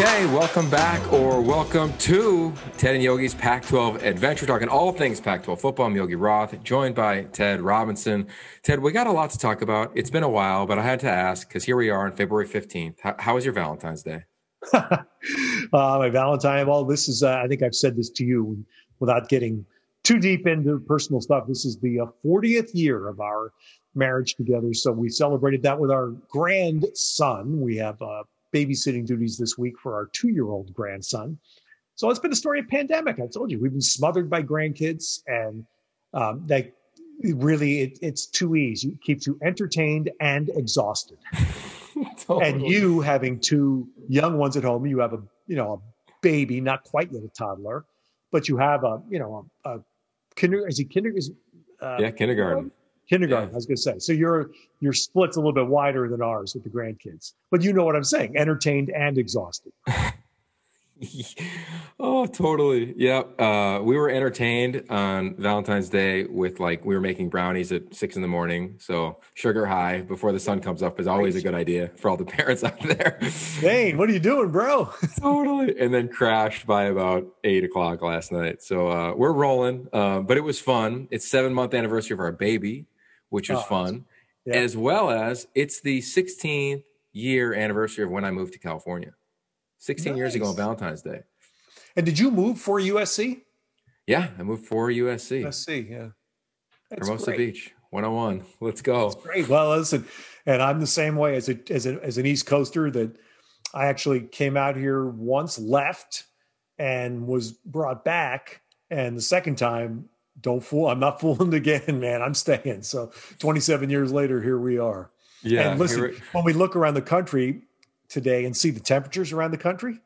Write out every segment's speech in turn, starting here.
Okay, welcome back or welcome to Ted and Yogi's Pac 12 adventure, talking all things Pac 12 football. I'm Yogi Roth, joined by Ted Robinson. Ted, we got a lot to talk about. It's been a while, but I had to ask because here we are on February 15th. How, how was your Valentine's Day? uh, my Valentine, well, this is, uh, I think I've said this to you without getting too deep into personal stuff. This is the uh, 40th year of our marriage together. So we celebrated that with our grandson. We have uh, babysitting duties this week for our two year old grandson. So it's been a story of pandemic. I told you we've been smothered by grandkids, and um, they really it, it's too easy. It keeps you entertained and exhausted. totally. And you having two young ones at home, you have a you know a baby, not quite yet a toddler, but you have a you know a, a kinder is he kinder is uh, yeah kindergarten kindergarten. Yeah. I was going to say. So your your split's a little bit wider than ours with the grandkids, but you know what I'm saying: entertained and exhausted. oh, totally. Yep. Uh, we were entertained on Valentine's Day with like we were making brownies at six in the morning. So sugar high before the sun comes up is always a good idea for all the parents out there. Dane, what are you doing, bro? totally. And then crashed by about eight o'clock last night. So uh, we're rolling, uh, but it was fun. It's seven month anniversary of our baby which was oh, fun, yeah. as well as it's the 16th year anniversary of when I moved to California. 16 nice. years ago on Valentine's Day. And did you move for USC? Yeah, I moved for USC. USC, yeah. That's Hermosa great. Beach, 101. Let's go. That's great. Well, listen, and I'm the same way as a, as, a, as an East Coaster that I actually came out here once, left, and was brought back. And the second time don't fool. I'm not fooling again, man. I'm staying. So 27 years later, here we are. Yeah. And listen, when we look around the country today and see the temperatures around the country,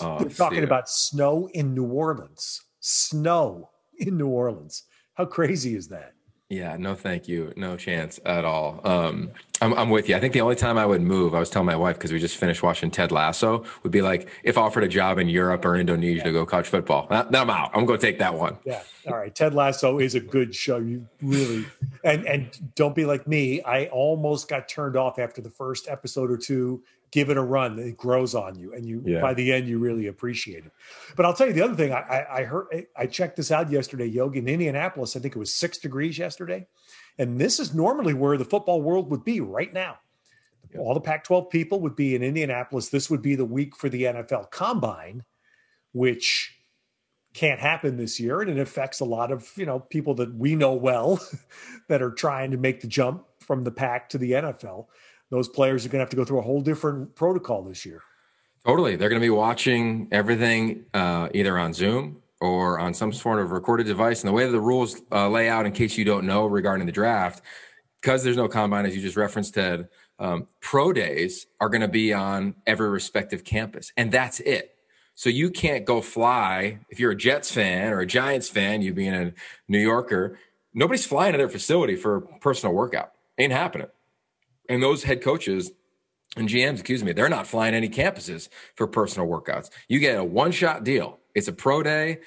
oh, they're talking about snow in New Orleans. Snow in New Orleans. How crazy is that? Yeah, no, thank you. No chance at all. Um, I'm, I'm with you. I think the only time I would move, I was telling my wife because we just finished watching Ted Lasso, would be like if offered a job in Europe or Indonesia yeah. to go coach football. Now, I'm out. I'm going to take that one. Yeah. All right. Ted Lasso is a good show. You really and and don't be like me. I almost got turned off after the first episode or two give it a run. It grows on you, and you yeah. by the end you really appreciate it. But I'll tell you the other thing. I, I heard I checked this out yesterday, Yogi, in Indianapolis. I think it was six degrees yesterday, and this is normally where the football world would be right now. All the Pac-12 people would be in Indianapolis. This would be the week for the NFL Combine, which can't happen this year, and it affects a lot of you know people that we know well that are trying to make the jump from the Pac to the NFL those players are going to have to go through a whole different protocol this year. Totally. They're going to be watching everything uh, either on Zoom or on some sort of recorded device. And the way that the rules uh, lay out, in case you don't know regarding the draft, because there's no combine, as you just referenced, Ted, um, pro days are going to be on every respective campus. And that's it. So you can't go fly. If you're a Jets fan or a Giants fan, you being a New Yorker, nobody's flying to their facility for a personal workout. Ain't happening. And those head coaches and GMs, excuse me, they're not flying any campuses for personal workouts. You get a one shot deal. It's a pro day.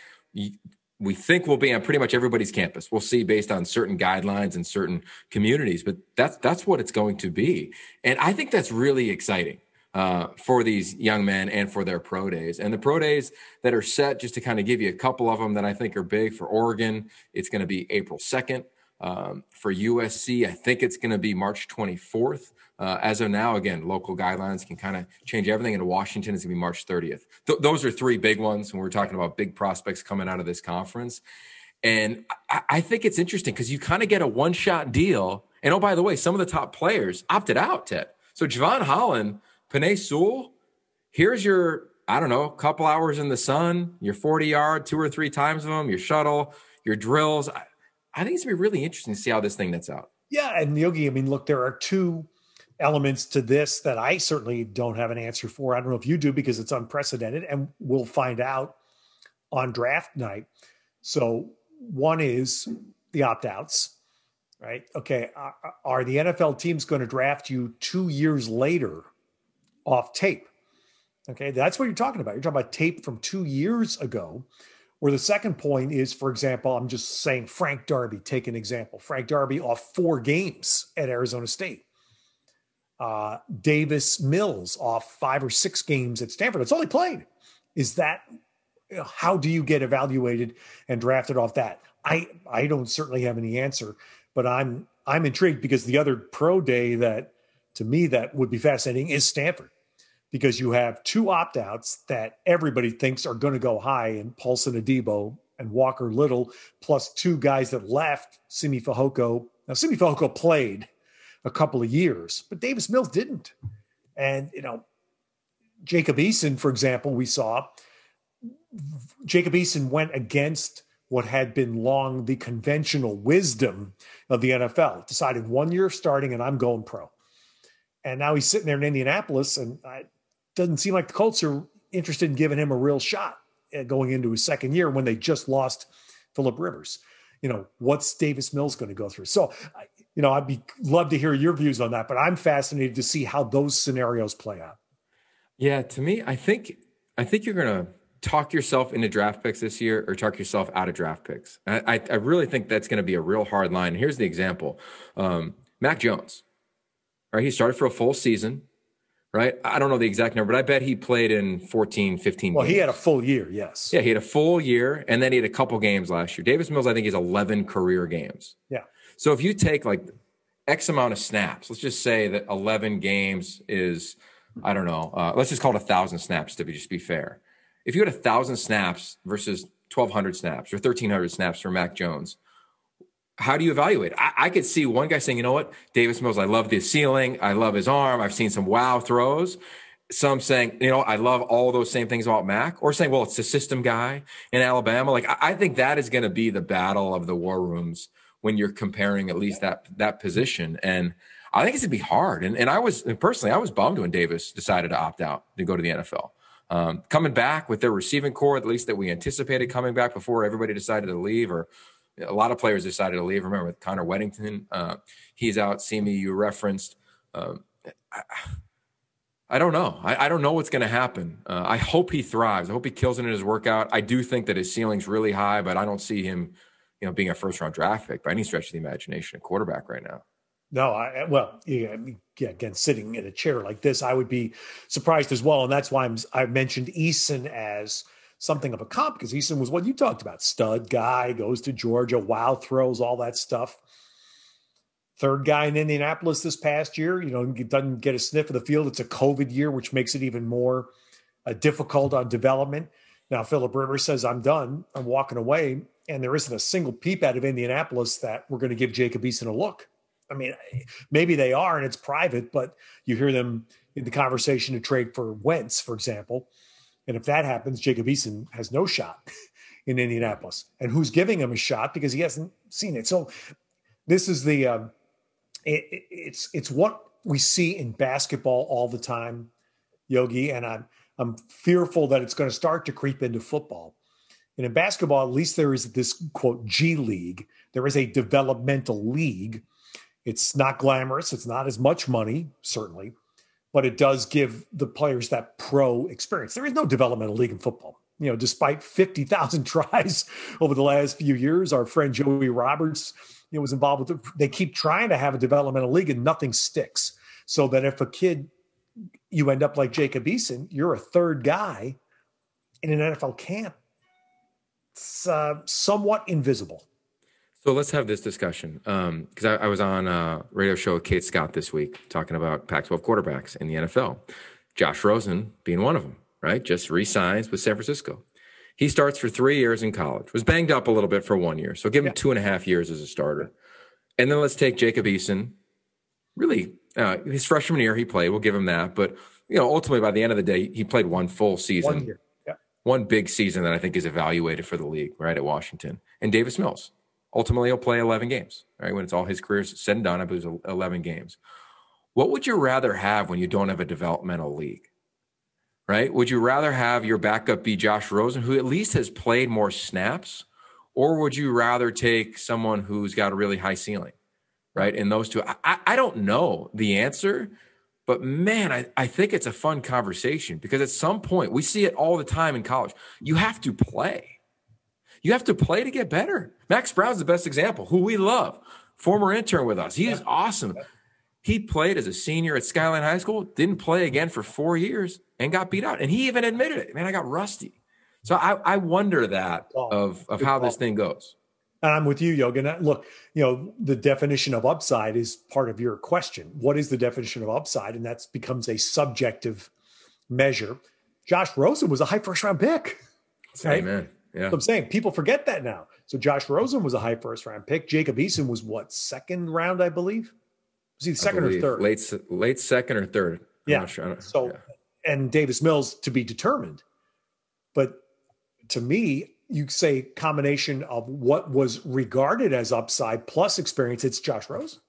We think we'll be on pretty much everybody's campus. We'll see based on certain guidelines and certain communities, but that's that's what it's going to be. And I think that's really exciting uh, for these young men and for their pro days. And the pro days that are set, just to kind of give you a couple of them that I think are big for Oregon, it's going to be April 2nd. Um, for USC, I think it's going to be March 24th. Uh, as of now, again, local guidelines can kind of change everything. In Washington, it's going to be March 30th. Th- those are three big ones when we're talking about big prospects coming out of this conference. And I, I think it's interesting because you kind of get a one shot deal. And oh, by the way, some of the top players opted out, Ted. So Jevon Holland, Penei Sewell, here's your, I don't know, couple hours in the sun, your 40 yard, two or three times of them, your shuttle, your drills. I think it's gonna be really interesting to see how this thing nets out. Yeah, and Yogi, I mean, look, there are two elements to this that I certainly don't have an answer for. I don't know if you do because it's unprecedented, and we'll find out on draft night. So one is the opt-outs, right? Okay, are the NFL teams going to draft you two years later off tape? Okay, that's what you're talking about. You're talking about tape from two years ago or the second point is, for example, I'm just saying Frank Darby, take an example. Frank Darby off four games at Arizona State. uh, Davis Mills off five or six games at Stanford. It's all he played. Is that how do you get evaluated and drafted off that? I I don't certainly have any answer, but I'm I'm intrigued because the other pro day that to me that would be fascinating is Stanford because you have two opt outs that everybody thinks are going to go high in Paulson Adebo and Walker Little, plus two guys that left Simi Fehoko. Now, Simi Fehoko played a couple of years, but Davis Mills didn't. And, you know, Jacob Eason, for example, we saw Jacob Eason went against what had been long the conventional wisdom of the NFL, decided one year starting and I'm going pro. And now he's sitting there in Indianapolis, and it doesn't seem like the Colts are interested in giving him a real shot going into his second year when they just lost Philip Rivers. You know, what's Davis Mills going to go through? So, you know, I'd be love to hear your views on that, but I'm fascinated to see how those scenarios play out. Yeah, to me, I think I think you're going to talk yourself into draft picks this year or talk yourself out of draft picks. I, I really think that's going to be a real hard line. Here's the example: um, Mac Jones. Right, he started for a full season right? I don't know the exact number, but I bet he played in 14, 15 Well, games. he had a full year, yes. Yeah, he had a full year, and then he had a couple games last year. Davis Mills, I think, he's 11 career games. Yeah. So if you take like X amount of snaps, let's just say that 11 games is, I don't know, uh, let's just call it a 1,000 snaps to be just be fair. If you had a 1,000 snaps versus 1,200 snaps or 1,300 snaps for Mac Jones, how do you evaluate? I, I, could see one guy saying, you know what, Davis Mills, I love the ceiling. I love his arm. I've seen some wow throws. Some saying, you know, I love all those same things about Mac, or saying, well, it's a system guy in Alabama. Like, I, I think that is going to be the battle of the war rooms when you're comparing at least that that position. And I think it's going to be hard. And, and I was personally, I was bummed when Davis decided to opt out to go to the NFL. Um, coming back with their receiving corps, at least that we anticipated coming back before everybody decided to leave, or a lot of players decided to leave. Remember with Connor Wedington, uh, he's out. Simi, you referenced. Um, I, I, don't know. I, I don't know what's going to happen. Uh, I hope he thrives. I hope he kills it in his workout. I do think that his ceiling's really high, but I don't see him, you know, being a first round draft pick by any stretch of the imagination, a quarterback right now. No, I well, yeah, again, sitting in a chair like this, I would be surprised as well, and that's why I'm, I mentioned Eason as something of a comp because Eason was what you talked about stud guy, goes to Georgia, wow throws, all that stuff. Third guy in Indianapolis this past year, you know, doesn't get a sniff of the field. It's a COVID year, which makes it even more uh, difficult on development. Now, Philip Rivers says, I'm done. I'm walking away. And there isn't a single peep out of Indianapolis that we're going to give Jacob Eason a look. I mean, maybe they are and it's private, but you hear them in the conversation to trade for Wentz, for example. And if that happens, Jacob Eason has no shot in Indianapolis. And who's giving him a shot because he hasn't seen it. So this is the um, it, it's it's what we see in basketball all the time, Yogi. And I'm I'm fearful that it's going to start to creep into football. And in basketball, at least there is this quote G League. There is a developmental league. It's not glamorous. It's not as much money, certainly, but it does give the players that pro experience. There is no developmental league in football. You know, despite 50,000 tries over the last few years, our friend Joey Roberts you know, was involved with it. They keep trying to have a developmental league and nothing sticks. So that if a kid, you end up like Jacob Eason, you're a third guy in an NFL camp. It's uh, somewhat invisible. So let's have this discussion because um, I, I, was on a radio show with Kate Scott this week talking about Pac-12 quarterbacks in the NFL. Josh Rosen being one of them, right? Just re-signs with San Francisco. He starts for three years in college. Was banged up a little bit for one year, so give him yeah. two and a half years as a starter. And then let's take Jacob Eason. Really, uh, his freshman year he played. We'll give him that, but you know, ultimately by the end of the day, he played one full season. One year. Yeah. One big season that I think is evaluated for the league, right at Washington. And Davis Mills ultimately he'll play 11 games, right? When it's all his career said and done, I believe 11 games. What would you rather have when you don't have a developmental league? Right? Would you rather have your backup be Josh Rosen, who at least has played more snaps, or would you rather take someone who's got a really high ceiling? Right? In those two, I, I don't know the answer, but man, I, I think it's a fun conversation because at some point we see it all the time in college. You have to play you have to play to get better. Max Brown's the best example, who we love, former intern with us. He is awesome. He played as a senior at Skyline High School, didn't play again for four years, and got beat out. And he even admitted it. Man, I got rusty. So I, I wonder that of, of how this thing goes. And I'm with you, Yogan. Uh, look, you know, the definition of upside is part of your question. What is the definition of upside? And that becomes a subjective measure. Josh Rosen was a high first round pick. Right? Amen. Yeah. So I'm saying people forget that now. So Josh Rosen was a high first round pick. Jacob Eason was what second round, I believe. Was he second or third? Late late second or third. I'm yeah. Sure. So yeah. and Davis Mills to be determined. But to me, you say combination of what was regarded as upside plus experience. It's Josh Rosen,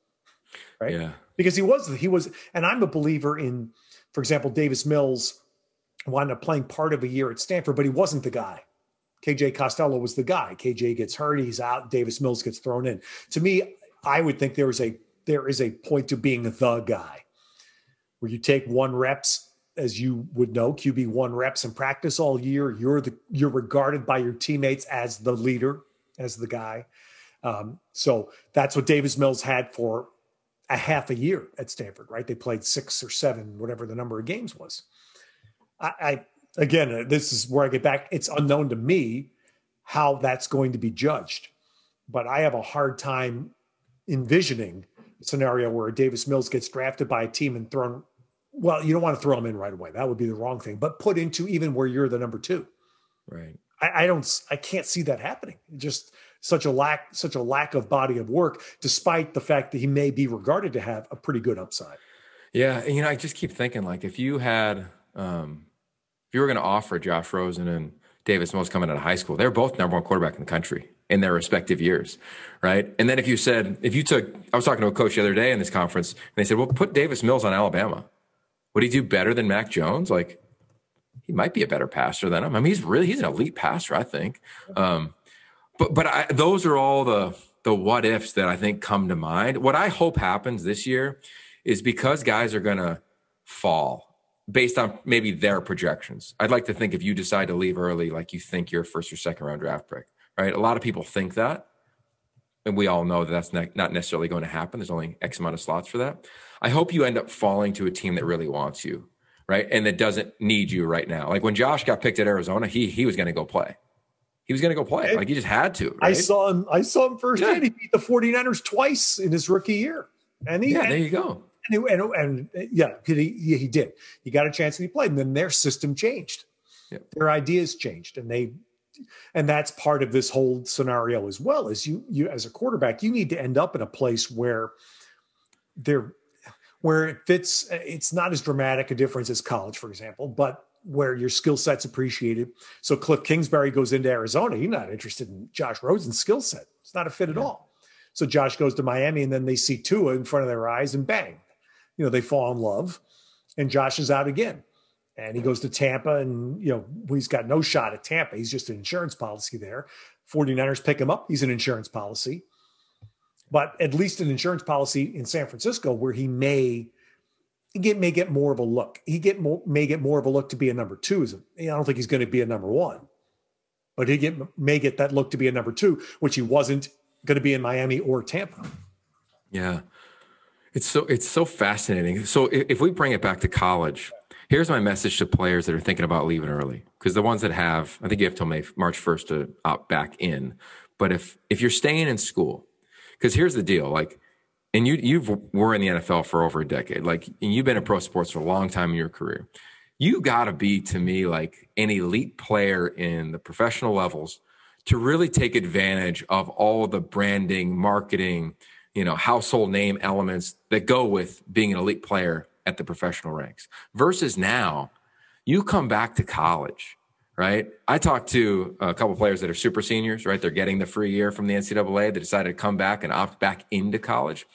right? Yeah. Because he was he was, and I'm a believer in, for example, Davis Mills wound up playing part of a year at Stanford, but he wasn't the guy. KJ Costello was the guy. KJ gets hurt, he's out. Davis Mills gets thrown in. To me, I would think there is a there is a point to being the guy, where you take one reps, as you would know, QB one reps in practice all year. You're the you're regarded by your teammates as the leader, as the guy. Um, so that's what Davis Mills had for a half a year at Stanford, right? They played six or seven, whatever the number of games was. I, I again, uh, this is where I get back. It's unknown to me how that's going to be judged, but I have a hard time envisioning a scenario where Davis Mills gets drafted by a team and thrown. Well, you don't want to throw him in right away. That would be the wrong thing. But put into even where you're the number two. Right. I, I don't. I can't see that happening. Just such a lack, such a lack of body of work, despite the fact that he may be regarded to have a pretty good upside. Yeah, you know, I just keep thinking like if you had um, you were going to offer Josh Rosen and Davis Mills coming out of high school, they're both number one quarterback in the country in their respective years, right? And then if you said, if you took, I was talking to a coach the other day in this conference, and they said, well, put Davis Mills on Alabama. Would he do better than Mac Jones? Like, he might be a better passer than him. I mean, he's really he's an elite passer, I think. Um, but but I, those are all the the what ifs that I think come to mind. What I hope happens this year is because guys are going to fall based on maybe their projections. I'd like to think if you decide to leave early, like you think you're a first or second round draft pick, right? A lot of people think that. And we all know that that's not necessarily going to happen. There's only X amount of slots for that. I hope you end up falling to a team that really wants you, right? And that doesn't need you right now. Like when Josh got picked at Arizona, he he was going to go play. He was going to go play. Like he just had to. Right? I saw him. I saw him first. Yeah. He beat the 49ers twice in his rookie year. And he, yeah, there you go and, and, and yeah, he, he did. He got a chance and he played, and then their system changed. Their ideas changed, and they and that's part of this whole scenario as well. As you you as a quarterback, you need to end up in a place where there where it fits. It's not as dramatic a difference as college, for example, but where your skill set's appreciated. So Cliff Kingsbury goes into Arizona. He's not interested in Josh Rosen's skill set. It's not a fit at all. So Josh goes to Miami, and then they see Tua in front of their eyes, and bang, you know, they fall in love and Josh is out again. And he goes to Tampa and, you know, he's got no shot at Tampa. He's just an insurance policy there. 49ers pick him up. He's an insurance policy. But at least an insurance policy in San Francisco where he may get may get more of a look. He get more may get more of a look to be a number two. I don't think he's going to be a number one, but he get may get that look to be a number two, which he wasn't going to be in Miami or Tampa. Yeah, it's so it's so fascinating. So if we bring it back to college, here's my message to players that are thinking about leaving early because the ones that have, I think you have till May March first to opt back in. But if if you're staying in school, because here's the deal, like, and you you were in the NFL for over a decade, like, and you've been in pro sports for a long time in your career. You got to be to me like an elite player in the professional levels to really take advantage of all the branding, marketing you know, household name elements that go with being an elite player at the professional ranks versus now you come back to college, right? I talked to a couple players that are super seniors, right? They're getting the free year from the NCAA. They decided to come back and opt back into college.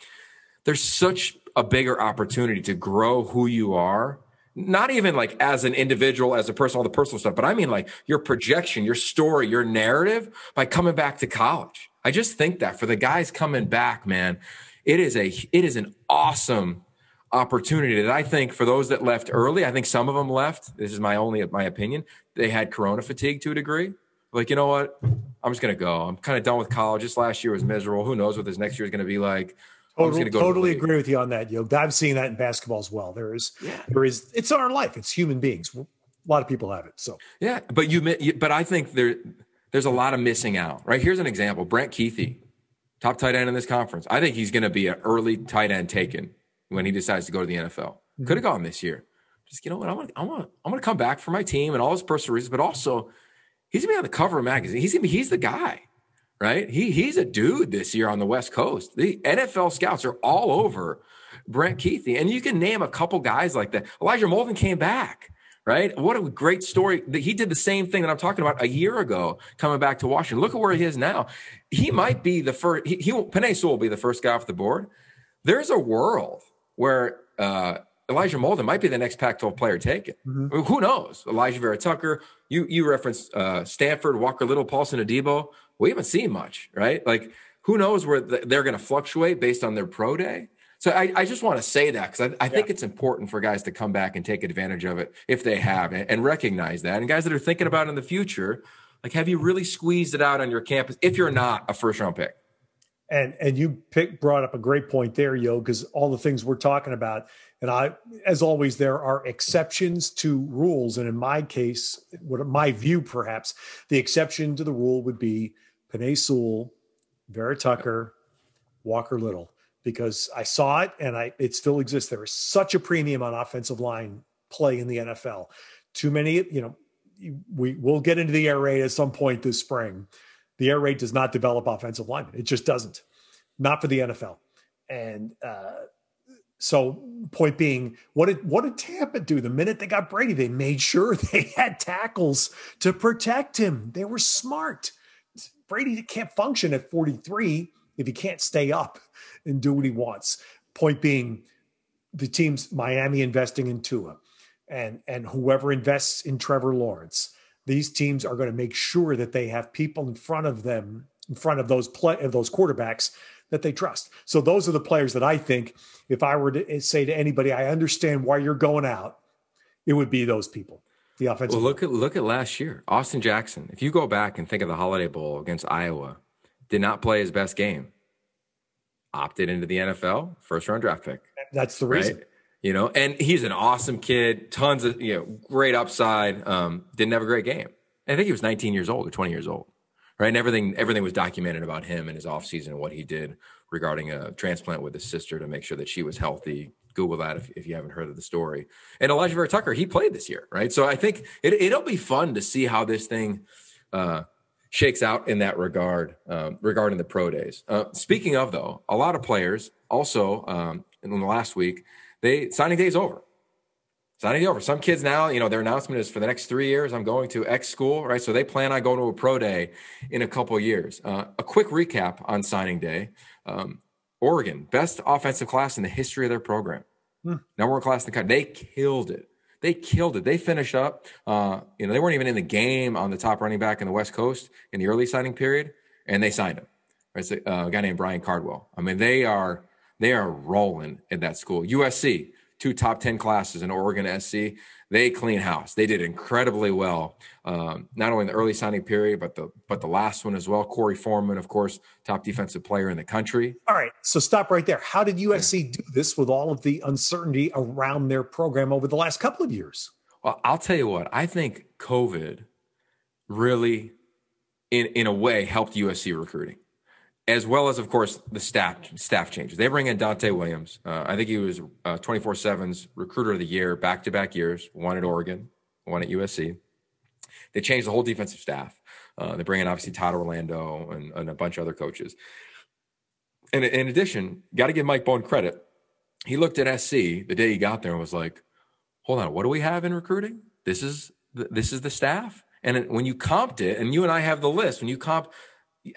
There's such a bigger opportunity to grow who you are not even like as an individual, as a person, all the personal stuff, but I mean like your projection, your story, your narrative by coming back to college. I just think that for the guys coming back, man, it is a it is an awesome opportunity that I think for those that left early, I think some of them left. This is my only my opinion. They had corona fatigue to a degree. Like, you know what? I'm just gonna go. I'm kind of done with college. This last year was miserable. Who knows what this next year is gonna be like? Totally, go totally agree with you on that, Yo. I'm seeing that in basketball as well. There is, yeah. there is. It's our life. It's human beings. A lot of people have it. So yeah, but you, but I think there, there's a lot of missing out. Right here's an example: Brant Kuithe, top tight end in this conference. I think he's going to be an early tight end taken when he decides to go to the NFL. Mm-hmm. Could have gone this year. Just you know what? I want, I want, I'm going to come back for my team and all his personal reasons, but also he's going to be on the cover of magazine. He's going to be, he's the guy right? He he's a dude this year on the West Coast. The NFL scouts are all over Brant Kuithe. and you can name a couple guys like that. Elijah Molden came back, right? What a great story! He did the same thing that I'm talking about a year ago, coming back to Washington. Look at where he is now. He might be the first. He, he Penei Sewell will be the first guy off the board. There's a world where. Uh, Elijah Molden might be the next Pac-12 player taken. Mm-hmm. I mean, who knows? Elijah Vera-Tucker. You you referenced uh, Stanford, Walker Little, Paulson Adebo we haven't seen much, right? Like, who knows where they're going to fluctuate based on their pro day? So I, I just want to say that because I, I, think yeah. it's important for guys to come back and take advantage of it if they have and, and recognize that. And guys that are thinking mm-hmm. about in the future, like, have you really squeezed it out on your campus if you're not a first round pick? And and you pick, brought up a great point there, Yo, because all the things we're talking about, and I, as always, there are exceptions to rules. And in my case, what my view, perhaps, the exception to the rule would be Penei Sewell, Vera Tucker, Walker Little, because I saw it and I it still exists. There is such a premium on offensive line play in the NFL. Too many, you know, we will get into the air raid at some point this spring. The air raid does not develop offensive linemen. It just doesn't. Not for the NFL. And uh, so, point being, what did what did Tampa do the minute they got Brady? They made sure they had tackles to protect him. They were smart. Brady can't function at 43 if he can't stay up and do what he wants. Point being, the team's Miami investing in Tua, and and whoever invests in Trevor Lawrence. These teams are going to make sure that they have people in front of them, in front of those play of those quarterbacks that they trust. So those are the players that I think, if I were to eh, say to anybody, I understand why you're going out, it would be those people the offensive. Well, look at look at last year, Austin Jackson. If you go back and think of the Holiday Bowl against Iowa, did not play his best game. Opted into the NFL, first round draft pick. That's the reason. Right? You know, and he's an awesome kid, tons of you know, great upside. Um, didn't have a great game. I think he was 19 years old or 20 years old, right? And everything everything was documented about him and his offseason and what he did regarding a transplant with his sister to make sure that she was healthy, Google that if, if you haven't heard of the story. And Elijah Vera-Tucker, he played this year, right? So I think it, will be fun to see how this thing uh, shakes out in that regard um, regarding the pro days. Uh, speaking of though, a lot of players also um, in the last week, they signing day is over. Signing day over. Some kids now, you know, their announcement is for the next three years, I'm going to X school, right? So they plan on going to a pro day in a couple years. Uh, a quick recap on signing day. Um, Oregon, best offensive class in the history of their program. Hmm. Number one class in the country. They killed it. They killed it. They finished up. Uh, you know, they weren't even in the game on the top running back in the West Coast in the early signing period, and they signed him. Right, so, uh, a guy named Byron Cardwell. I mean, they are they are rolling at that school. USC, two top ten classes in Oregon SC they clean house. They did incredibly well, um, not only in the early signing period, but the but the last one as well. Corey Foreman, of course, top defensive player in the country. All right, so stop right there. How did USC do this with all of the uncertainty around their program over the last couple of years? Well, I'll tell you what. I think COVID really, in in a way, helped USC recruiting as well as, of course, the staff staff changes. They bring in Donte Williams. Uh, I think he was uh, twenty four 7's recruiter of the year, back to back years. One at Oregon, one at USC. They changed the whole defensive staff. Uh, they bring in obviously Todd Orlando and, and a bunch of other coaches. And in addition, got to give Mike Bohn credit. He looked at SC the day he got there and was like, "Hold on, what do we have in recruiting? This is the, this is the staff." And when you comped it, and you and I have the list, when you comp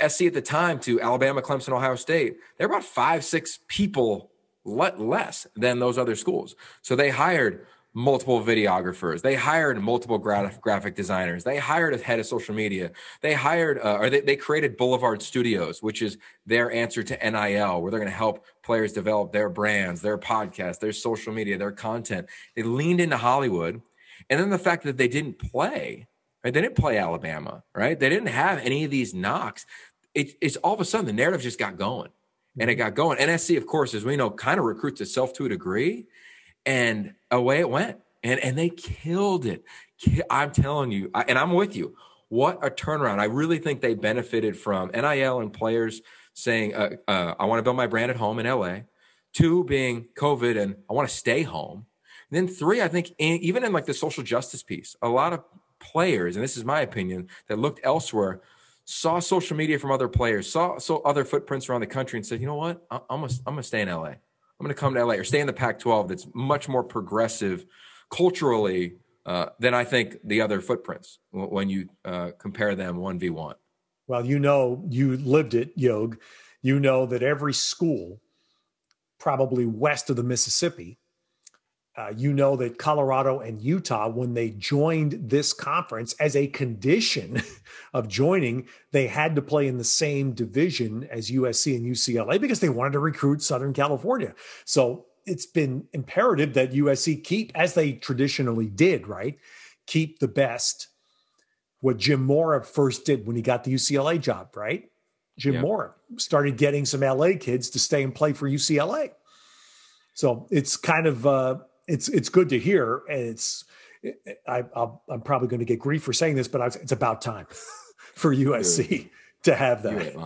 SC at the time to Alabama, Clemson, Ohio State, they're about five, six people less than those other schools. So they hired multiple videographers. They hired multiple graphic designers. They hired a head of social media. They hired, uh, or they, they created Boulevard Studios, which is their answer to NIL, where they're going to help players develop their brands, their podcasts, their social media, their content. They leaned into Hollywood. And then the fact that they didn't play Right? They didn't play Alabama, right? They didn't have any of these knocks. It, it's all of a sudden the narrative just got going. and it mm-hmm. got going. NSC, of course, as we know, kind of recruits itself to a degree, and away it went, and and they killed it. I'm telling you, and I'm with you. What a turnaround! I really think they benefited from NIL and players saying, uh, uh, "I want to build my brand at home in LA." Two being COVID, and I want to stay home. And then three, I think, in, even in like the social justice piece, a lot of players, and this is my opinion, that looked elsewhere saw social media from other players, saw, saw other footprints around the country, and said, you know what, I'm gonna, I'm gonna stay in LA. I'm gonna come to LA or stay in the Pac-12. That's much more progressive culturally uh, than I think the other footprints when you uh, compare them one v one. Well, you know, you lived it, Yog. You know that every school, probably west of the Mississippi, uh, you know that Colorado and Utah, when they joined this conference as a condition of joining, they had to play in the same division as USC and UCLA because they wanted to recruit Southern California. So it's been imperative that USC keep, as they traditionally did, right? Keep the best. What Jim Mora first did when he got the UCLA job, right? Jim Mora started getting some LA kids to stay and play for UCLA. So it's kind of uh, it's it's good to hear, and it's eh, eh, I, am probably going to get grief for saying this, but was, it's about time for USC Dude, to have that.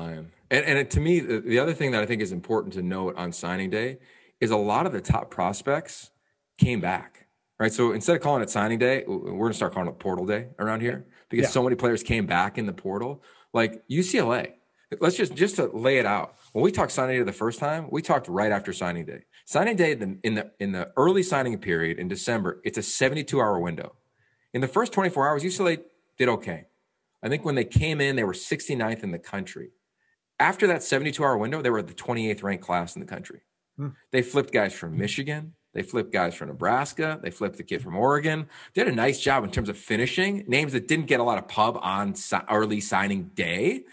And, and to me, the, the other thing that I think is important to note on signing day is a lot of the top prospects came back. Right. So instead of calling it signing day, we're going to start calling it portal day around here because yeah. so many players came back in the portal. Like UCLA, let's just just to lay it out. When we talked signing day the first time, we talked right after signing day. Signing day in the, in the in the early signing period in December, it's a 72 hour window. In the first 24 hours, UCLA did okay. I think when they came in, they were 69th in the country. After that 72 hour window, they were the 28th ranked class in the country. Hmm. They flipped guys from Michigan. They flipped guys from Nebraska. They flipped the kid from Oregon. They did a nice job in terms of finishing names that didn't get a lot of pub on early signing day.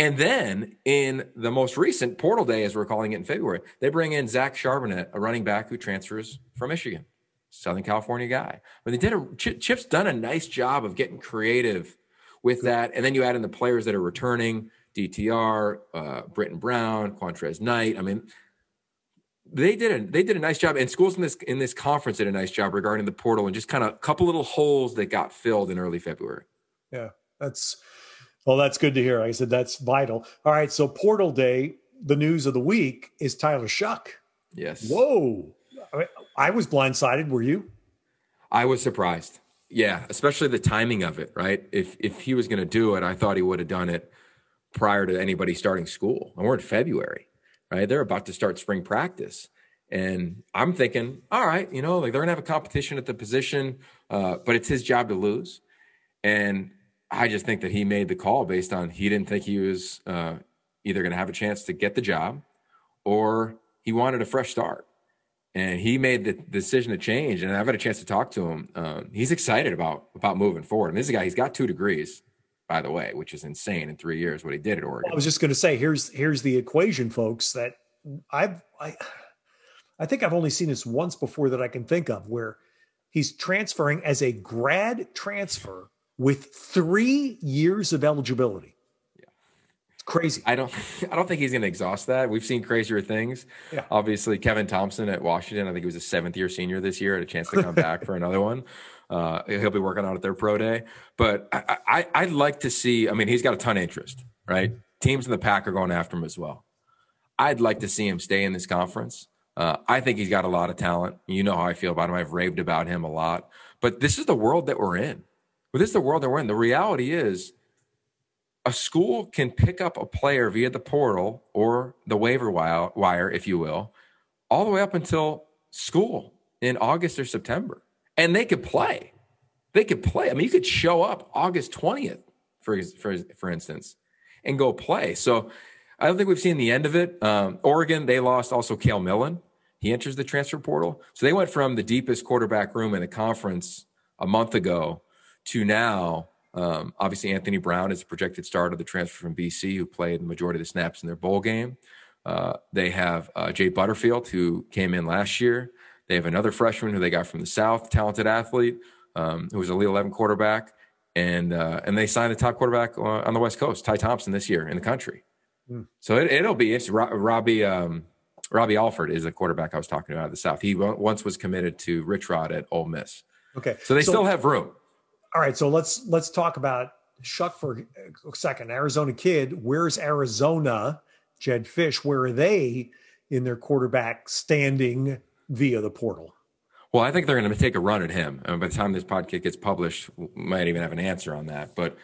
And then in the most recent portal day, as we're calling it in February, they bring in Zach Charbonnet, a running back who transfers from Michigan, Southern California guy. But they did a Chip's done a nice job of getting creative with that. And then you add in the players that are returning, DTR, uh, Brittain Brown, Qwuantrezz Knight. I mean, they did a they did a nice job, and schools in this in this conference did a nice job regarding the portal and just kind of a couple little holes that got filled in early February. Yeah, that's well, that's good to hear. I said that's vital. All right, so Portal Day, the news of the week is Tyler Shough. Yes. Whoa. I was blindsided. Were you? I was surprised. Yeah, especially the timing of it, right? If if he was going to do it, I thought he would have done it prior to anybody starting school. And we're in February, right? They're about to start spring practice. And I'm thinking, all right, you know, like they're gonna have a competition at the position, uh, but it's his job to lose. And I just think that he made the call based on he didn't think he was uh, either going to have a chance to get the job or he wanted a fresh start. And he made the decision to change. And I've had a chance to talk to him. Um, he's excited about about moving forward. And this is a guy, he's got two degrees, by the way, which is insane in three years what he did at Oregon. I was just going to say, here's here's the equation, folks, that I've I I think I've only seen this once before that I can think of where he's transferring as a grad transfer with three years of eligibility. Yeah. It's crazy. I don't I don't think he's gonna exhaust that. We've seen crazier things. Yeah. Obviously, Kevin Thomson at Washington, I think he was a seventh year senior this year, had a chance to come back for another one. Uh, he'll be working on it their pro day. But I, I I'd like to see, I mean, he's got a ton of interest, right? Teams in the Pac are going after him as well. I'd like to see him stay in this conference. Uh, I think he's got a lot of talent. You know how I feel about him. I've raved about him a lot. But this is the world that we're in. But this is the world that we're in. The reality is a school can pick up a player via the portal or the waiver wire, if you will, all the way up until school in August or September. And they could play. They could play. I mean, you could show up August 20th, for, for, for instance, and go play. So I don't think we've seen the end of it. Um, Oregon, they lost also Cale Millen. He enters the transfer portal. So they went from the deepest quarterback room in the conference a month ago to now, um, obviously Anthony Brown is a projected starter, of the transfer from BC, who played the majority of the snaps in their bowl game. Uh, they have uh, Jay Butterfield, who came in last year. They have another freshman who they got from the South, talented athlete, um, who was a Elite 11 quarterback. And, uh, and they signed the top quarterback on the West Coast, Ty Thompson, this year in the country. Mm. So it, will be interesting. Robbie um, Robbie Ashford is the quarterback I was talking about at the South. He once was committed to Rich Rod at Ole Miss. Okay, so they so, still have room. All right, so let's let's talk about Shough for a second. Arizona kid, where's Arizona? Jedd Fisch, where are they in their quarterback standing via the portal? Well, I think they're going to take a run at him. And by the time this podcast gets published, might even have an answer on that. But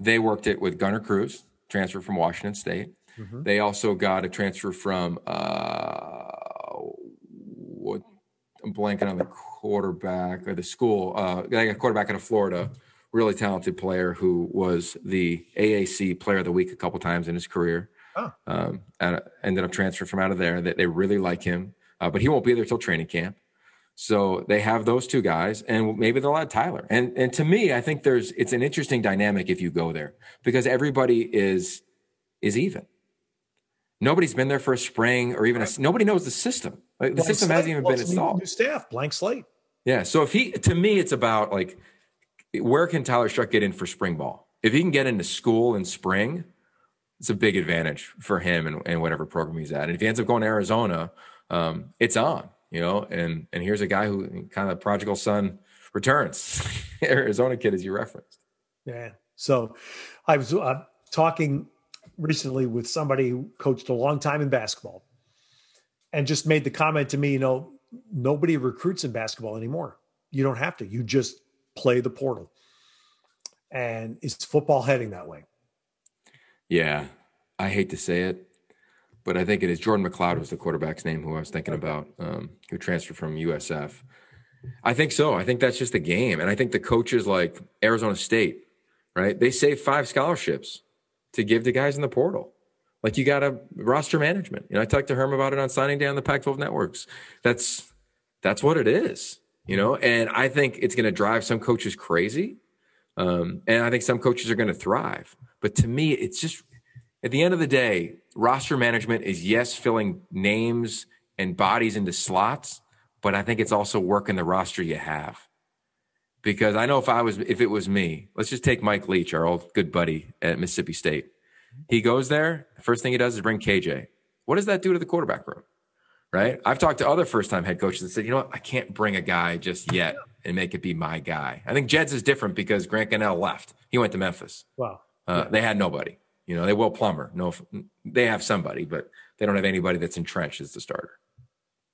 they worked it with Gunner Cruz, transfer from Washington State. Mm-hmm. They also got a transfer from uh, I'm blanking on the quarterback or the school. Uh, a quarterback out of Florida, really talented player who was the AAC Player of the Week a couple times in his career. Oh. Um, and ended up transferring from out of there. That they really like him, uh, but he won't be there till training camp. So they have those two guys, and maybe they'll add Tyler. And and to me, I think there's it's an interesting dynamic if you go there because everybody is is even. Nobody's been there for a spring or even a, nobody knows the system. Like, the system slate. hasn't even well, been installed. New staff, blank slate. Yeah. So if he, to me, it's about like where can Tyler Shough get in for spring ball? If he can get into school in spring, it's a big advantage for him and, and whatever program he's at. And if he ends up going to Arizona, um, it's on you know, and and here's a guy who kind of prodigal son returns, Arizona kid, as you referenced. Yeah. So I was uh, talking recently with somebody who coached a long time in basketball and just made the comment to me, you know, nobody recruits in basketball anymore. You don't have to. You just play the portal. And is football heading that way? Yeah. I hate to say it but I think it is Jordan McCloud was the quarterback's name who I was thinking about, um, who transferred from USF. I think so. I think that's just the game, and I think the coaches like Arizona State, right? They save five scholarships to give to guys in the portal. Like you got a roster management. You know, I talked to Herm about it on signing day on the Pac-12 networks. That's that's what it is. You know, and I think it's going to drive some coaches crazy, um, and I think some coaches are going to thrive. But to me, it's just at the end of the day, roster management is yes, filling names and bodies into slots, but I think it's also working the roster you have. Because I know if I was, if it was me, let's just take Mike Leach, our old good buddy at Mississippi State. He goes there. First thing he does is bring KJ. What does that do to the quarterback room? Right. I've talked to other first time head coaches that said, you know what, I can't bring a guy just yet and make it be my guy. I think Jedd's is different because Grant Gunnell left. He went to Memphis. Wow. Uh, yeah. They had nobody. You know, they will Plummer. No, they have somebody, but they don't have anybody that's entrenched as the starter.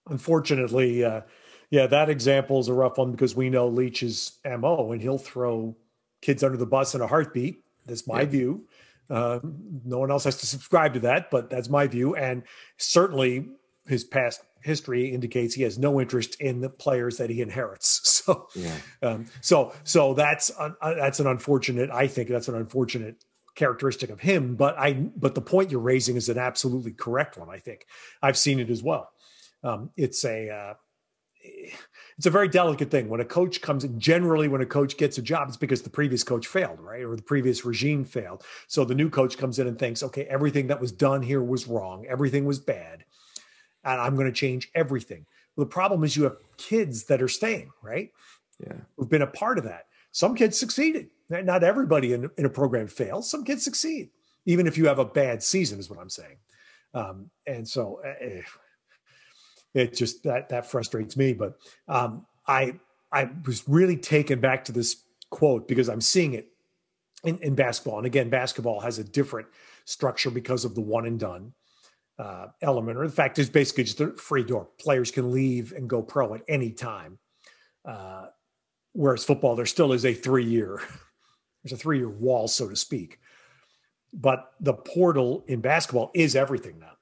Unfortunately, uh, yeah, that example is a rough one because we know Leach's mo, and he'll throw kids under the bus in a heartbeat. That's my yeah. view. Uh, no one else has to subscribe to that, but that's my view. And certainly, his past history indicates he has no interest in the players that he inherits. So, yeah. um, so, so that's uh, that's an unfortunate. I think that's an unfortunate characteristic of him. But I, but the point you're raising is an absolutely correct one. I think I've seen it as well. Um, it's a, uh, it's a very delicate thing when a coach comes in. Generally, when a coach gets a job, it's because the previous coach failed, right, or the previous regime failed. So the new coach comes in and thinks, okay, everything that was done here was wrong, everything was bad, and I'm going to change everything. Well, the problem is you have kids that are staying, right? Yeah, who've been a part of that. Some kids succeeded. Not everybody in, in a program fails. Some kids succeed, even if you have a bad season, is what I'm saying. Um, and so uh, it just that that frustrates me. But um, I I was really taken back to this quote because I'm seeing it in, in basketball. And again, basketball has a different structure because of the one and done uh, element, or the fact is basically just a free door. Players can leave and go pro at any time. Uh, whereas football, there still is a three year there's a three year wall, so to speak. But the portal in basketball is everything now.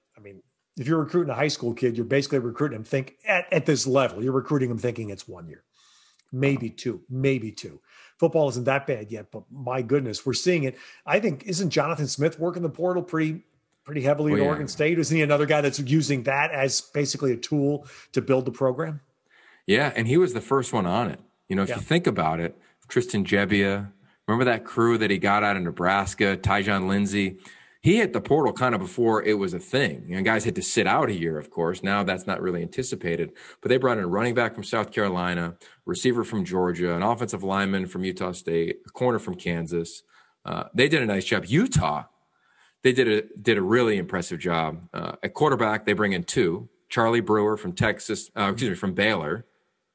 If you're recruiting a high school kid, you're basically recruiting them think at, at this level, you're recruiting them thinking it's one year, maybe two, maybe two. Football isn't that bad yet, but my goodness, we're seeing it. I think isn't Jonathan Smith working the portal pretty pretty heavily oh, at yeah. Oregon State? Isn't he another guy that's using that as basically a tool to build the program? Yeah, and he was the first one on it. You know, if yeah. you think about it, Tristan Gebbia, Remember that crew that he got out of Nebraska, Tyjon Lindsey? He hit the portal kind of before it was a thing. You know, guys had to sit out a year, of course. Now that's not really anticipated. But they brought in a running back from South Carolina, receiver from Georgia, an offensive lineman from Utah State, a corner from Kansas. Uh, they did a nice job. Utah, they did a did a really impressive job. Uh, at quarterback, they bring in two: Charlie Brewer from Texas, uh, excuse me, from Baylor,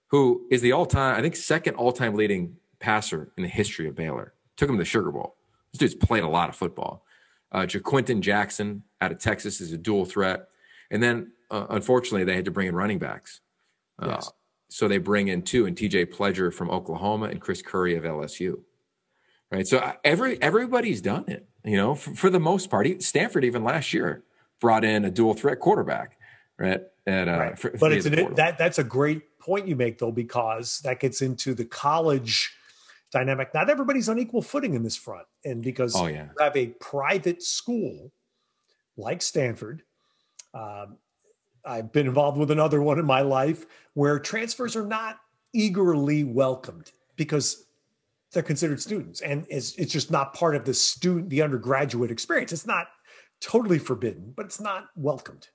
who is the all time, I think, second all time leading passer in the history of Baylor. Took him to the Sugar Bowl. This dude's played a lot of football. Uh, Ja'Quinden Jackson out of Texas is a dual threat, and then uh, unfortunately they had to bring in running backs. Uh, yes. So they bring in two, and T.J. Pledger from Oklahoma and Chris Curry of LSU. Right. So uh, every everybody's done it. You know, for, for the most part. Stanford even last year brought in a dual threat quarterback. Right. At, uh, right. For, but it's an, that that's a great point you make though because that gets into the college dynamic. Not everybody's on equal footing in this front. And because oh, yeah. you have a private school like Stanford, um, I've been involved with another one in my life where transfers are not eagerly welcomed because they're considered students and it's, it's just not part of the student the undergraduate experience it's not totally forbidden but it's not welcomed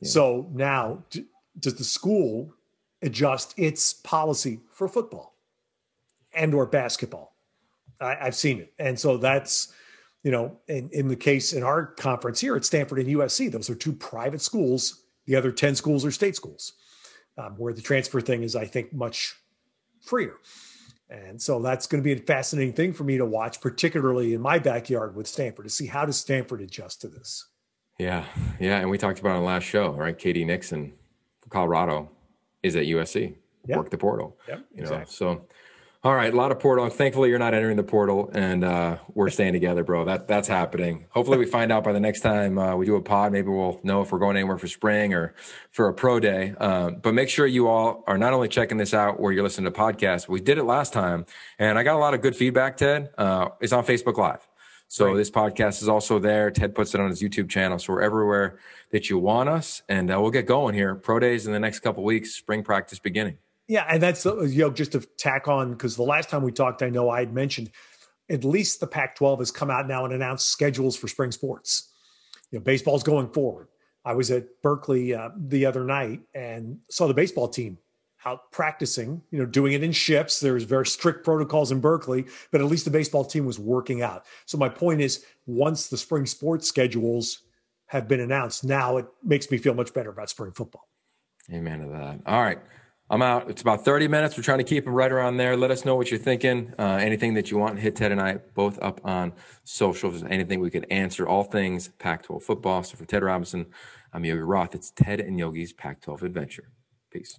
yeah. so now does the school adjust its policy for football and or basketball. I, have seen it, and so that's you know, in, in the case in our conference here at Stanford and USC, those are two private schools. The other ten schools are state schools, um, where the transfer thing is, I think, much freer. And so that's going to be a fascinating thing for me to watch, particularly in my backyard with Stanford, to see how does Stanford adjust to this. Yeah, yeah, and we talked about on the last show, right? K.D. Nixon, Colorado, is at USC. Yep. Work the portal. Yep, you exactly. know, so all right, a lot of portal. Thankfully, you're not entering the portal, and uh, we're staying together, bro. That that's happening. Hopefully, we find out by the next time uh, we do a pod. Maybe we'll know if we're going anywhere for spring or for a pro day. Um, but make sure you all are not only checking this out where you're listening to podcasts. We did it last time, and I got a lot of good feedback. Ted, uh, it's on Facebook Live. So right. this podcast is also there. Ted puts it on his YouTube channel. So we're everywhere that you want us, and uh, we'll get going here. Pro days in the next couple weeks. Spring practice beginning. Yeah, and that's uh, you know just to tack on because the last time we talked, I know I had mentioned at least the Pac-12 has come out now and announced schedules for spring sports. You know, baseball's going forward. I was at Berkeley uh, the other night and saw the baseball team out practicing, you know, doing it in shifts. There's very strict protocols in Berkeley, but at least the baseball team was working out. So my point is once the spring sports schedules have been announced, now it makes me feel much better about spring football. Amen to that. All right. I'm out. It's about 30 minutes. We're trying to keep them right around there. Let us know what you're thinking. Uh, anything that you want, hit Ted and I both up on social. If there's anything we could answer, all things Pac 12 football. So for Ted Robinson, I'm Yogi Roth. It's Ted and Yogi's Pac 12 adventure. Peace.